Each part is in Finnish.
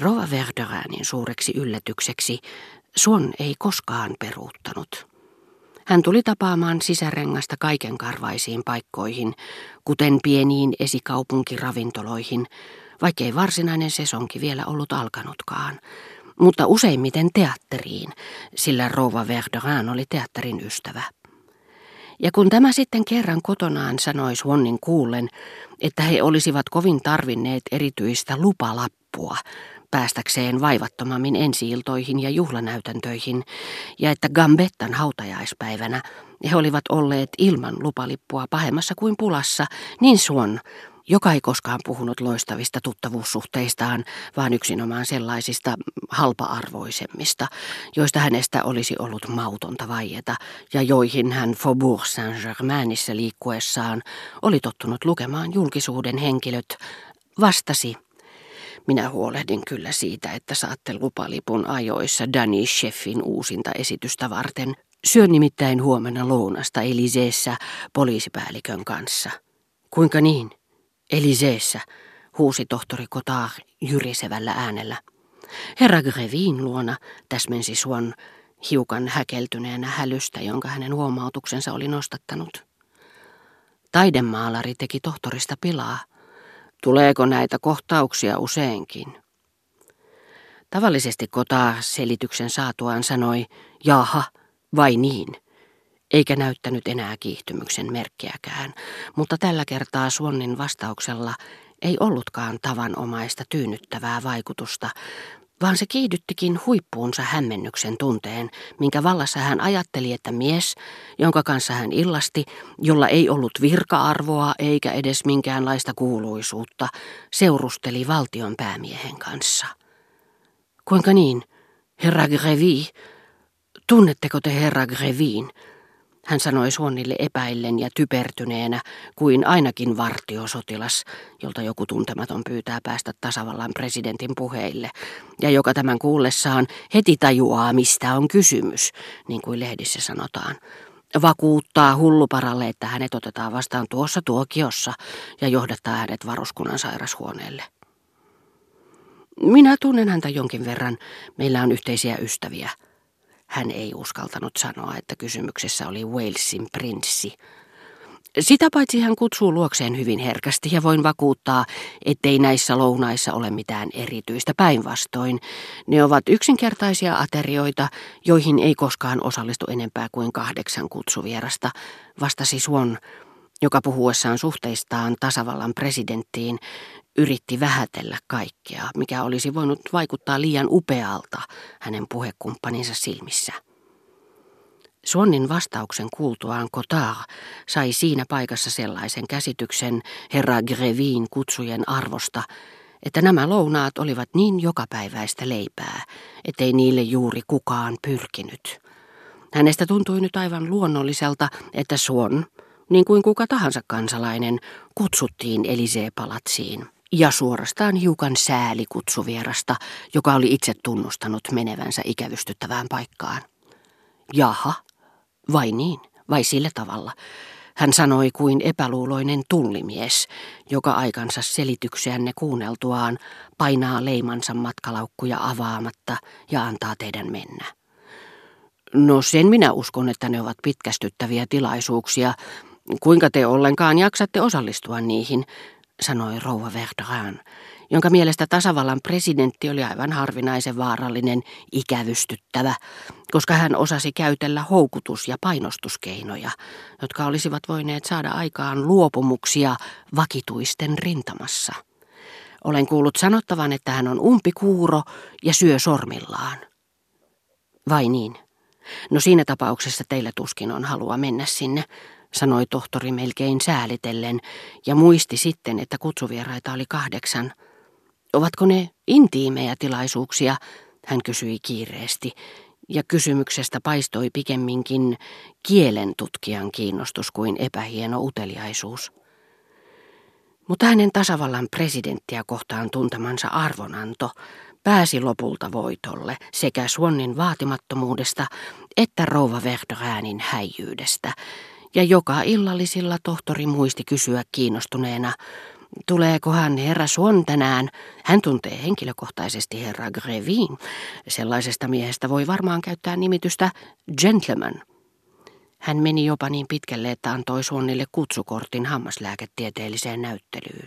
Rova Verderänin suureksi yllätykseksi Suon ei koskaan peruuttanut. Hän tuli tapaamaan sisärengasta kaikenkarvaisiin paikkoihin, kuten pieniin esikaupunkiravintoloihin, vaikkei varsinainen sesonki vielä ollut alkanutkaan, mutta useimmiten teatteriin, sillä rouva Verderin oli teatterin ystävä. Ja kun tämä sitten kerran kotonaan sanoi Swannin kuullen, että he olisivat kovin tarvinneet erityistä lupalappua, päästäkseen vaivattomammin ensiiltoihin ja juhlanäytäntöihin, ja että Gambettan hautajaispäivänä he olivat olleet ilman lupalippua pahemmassa kuin pulassa, niin Suon, joka ei koskaan puhunut loistavista tuttavuussuhteistaan, vaan yksinomaan sellaisista halpa-arvoisemmista, joista hänestä olisi ollut mautonta vaieta, ja joihin hän Faubourg Saint-Germainissa liikkuessaan oli tottunut lukemaan julkisuuden henkilöt, vastasi – minä huolehdin kyllä siitä, että saatte lupalipun ajoissa Danny Sheffin uusinta esitystä varten. Syön nimittäin huomenna lounasta Eliseessä poliisipäällikön kanssa. Kuinka niin? Eliseessä, huusi tohtori Kotar jyrisevällä äänellä. Herra Grevin luona, täsmensi Suon hiukan häkeltyneenä hälystä, jonka hänen huomautuksensa oli nostattanut. Taidemaalari teki tohtorista pilaa. Tuleeko näitä kohtauksia useinkin? Tavallisesti Kota selityksen saatuaan sanoi, jaha, vai niin, eikä näyttänyt enää kiihtymyksen merkkiäkään, mutta tällä kertaa Suonnin vastauksella ei ollutkaan tavanomaista tyynnyttävää vaikutusta, vaan se kiihdyttikin huippuunsa hämmennyksen tunteen, minkä vallassa hän ajatteli, että mies, jonka kanssa hän illasti, jolla ei ollut virka-arvoa eikä edes minkäänlaista kuuluisuutta, seurusteli valtion päämiehen kanssa. Kuinka niin, herra Grevi? Tunnetteko te herra Grevin? Hän sanoi Suonnille epäillen ja typertyneenä kuin ainakin vartiosotilas, jolta joku tuntematon pyytää päästä tasavallan presidentin puheille, ja joka tämän kuullessaan heti tajuaa, mistä on kysymys, niin kuin lehdissä sanotaan. Vakuuttaa hulluparalle, että hänet otetaan vastaan tuossa tuokiossa ja johdattaa hänet varuskunnan sairashuoneelle. Minä tunnen häntä jonkin verran. Meillä on yhteisiä ystäviä. Hän ei uskaltanut sanoa, että kysymyksessä oli Walesin prinssi. Sitä paitsi hän kutsuu luokseen hyvin herkästi ja voin vakuuttaa, ettei näissä lounaissa ole mitään erityistä päinvastoin. Ne ovat yksinkertaisia aterioita, joihin ei koskaan osallistu enempää kuin kahdeksan kutsuvierasta, vastasi Swan, joka puhuessaan suhteistaan tasavallan presidenttiin yritti vähätellä kaikkea, mikä olisi voinut vaikuttaa liian upealta hänen puhekumppaninsa silmissä. Suonnin vastauksen kuultuaan Cotard sai siinä paikassa sellaisen käsityksen herra Grevin kutsujen arvosta, että nämä lounaat olivat niin jokapäiväistä leipää, ettei niille juuri kukaan pyrkinyt. Hänestä tuntui nyt aivan luonnolliselta, että Suon, niin kuin kuka tahansa kansalainen, kutsuttiin Elisee-palatsiin ja suorastaan hiukan sääli kutsuvierasta, joka oli itse tunnustanut menevänsä ikävystyttävään paikkaan. Jaha, vai niin, vai sillä tavalla? Hän sanoi kuin epäluuloinen tullimies, joka aikansa selitykseänne kuunneltuaan painaa leimansa matkalaukkuja avaamatta ja antaa teidän mennä. No sen minä uskon, että ne ovat pitkästyttäviä tilaisuuksia. Kuinka te ollenkaan jaksatte osallistua niihin, sanoi rouva Verderin, jonka mielestä tasavallan presidentti oli aivan harvinaisen vaarallinen, ikävystyttävä, koska hän osasi käytellä houkutus- ja painostuskeinoja, jotka olisivat voineet saada aikaan luopumuksia vakituisten rintamassa. Olen kuullut sanottavan, että hän on umpikuuro ja syö sormillaan. Vai niin? No siinä tapauksessa teillä tuskin on halua mennä sinne, sanoi tohtori melkein säälitellen ja muisti sitten, että kutsuvieraita oli kahdeksan. Ovatko ne intiimejä tilaisuuksia, hän kysyi kiireesti, ja kysymyksestä paistoi pikemminkin kielen tutkijan kiinnostus kuin epähieno uteliaisuus. Mutta hänen tasavallan presidenttiä kohtaan tuntemansa arvonanto pääsi lopulta voitolle sekä Suonnin vaatimattomuudesta että rouva Verderäänin häijyydestä, ja joka illallisilla tohtori muisti kysyä kiinnostuneena, Tuleekohan herra Suon tänään? Hän tuntee henkilökohtaisesti herra Grevin. Sellaisesta miehestä voi varmaan käyttää nimitystä gentleman. Hän meni jopa niin pitkälle, että antoi Suonnille kutsukortin hammaslääketieteelliseen näyttelyyn.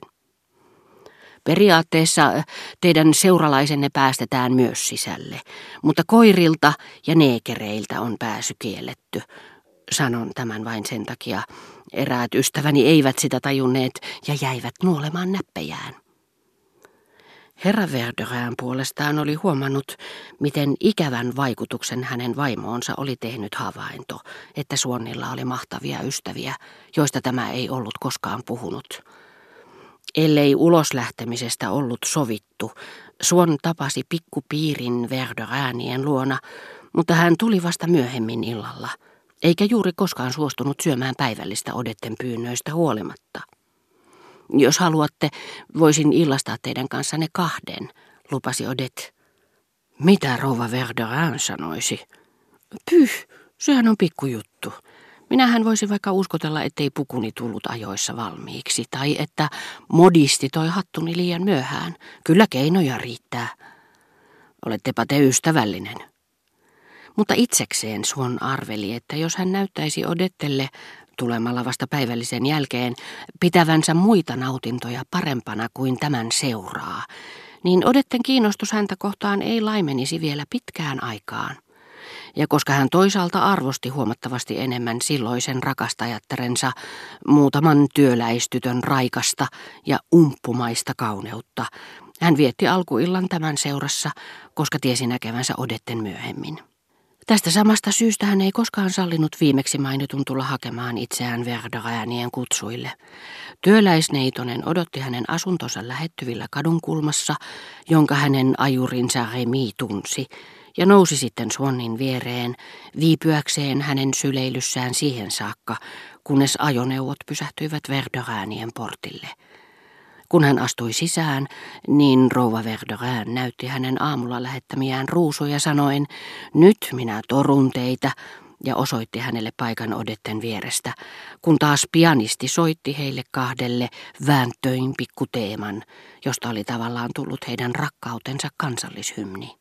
Periaatteessa äh, teidän seuralaisenne päästetään myös sisälle, mutta koirilta ja neekereiltä on pääsy kielletty. Sanon tämän vain sen takia. Eräät ystäväni eivät sitä tajunneet ja jäivät nuolemaan näppejään. Herra Verderään puolestaan oli huomannut, miten ikävän vaikutuksen hänen vaimoonsa oli tehnyt havainto, että Suonnilla oli mahtavia ystäviä, joista tämä ei ollut koskaan puhunut. Ellei uloslähtemisestä ollut sovittu, Suon tapasi pikkupiirin Verderäänien luona, mutta hän tuli vasta myöhemmin illalla, eikä juuri koskaan suostunut syömään päivällistä odetten pyynnöistä huolimatta. Jos haluatte, voisin illastaa teidän kanssanne kahden, lupasi Odet. Mitä rouva Verderään sanoisi? Pyh, sehän on pikkujuttu. Minähän voisin vaikka uskotella, ettei pukuni tullut ajoissa valmiiksi, tai että modisti toi hattuni liian myöhään. Kyllä keinoja riittää. Olettepa te ystävällinen. Mutta itsekseen Suon arveli, että jos hän näyttäisi Odettelle tulemalla vasta päivällisen jälkeen pitävänsä muita nautintoja parempana kuin tämän seuraa, niin Odetten kiinnostus häntä kohtaan ei laimenisi vielä pitkään aikaan ja koska hän toisaalta arvosti huomattavasti enemmän silloisen rakastajattarensa muutaman työläistytön raikasta ja umppumaista kauneutta, hän vietti alkuillan tämän seurassa, koska tiesi näkevänsä odetten myöhemmin. Tästä samasta syystä hän ei koskaan sallinut viimeksi mainitun tulla hakemaan itseään Verderäänien kutsuille. Työläisneitonen odotti hänen asuntonsa lähettyvillä kadunkulmassa, jonka hänen ajurinsa Remi tunsi, ja nousi sitten Suonnin viereen, viipyäkseen hänen syleilyssään siihen saakka, kunnes ajoneuvot pysähtyivät Verderäänien portille. Kun hän astui sisään, niin rouva Verderään näytti hänen aamulla lähettämiään ruusuja sanoen, nyt minä torun teitä, ja osoitti hänelle paikan odetten vierestä, kun taas pianisti soitti heille kahdelle vääntöin pikkuteeman, josta oli tavallaan tullut heidän rakkautensa kansallishymni.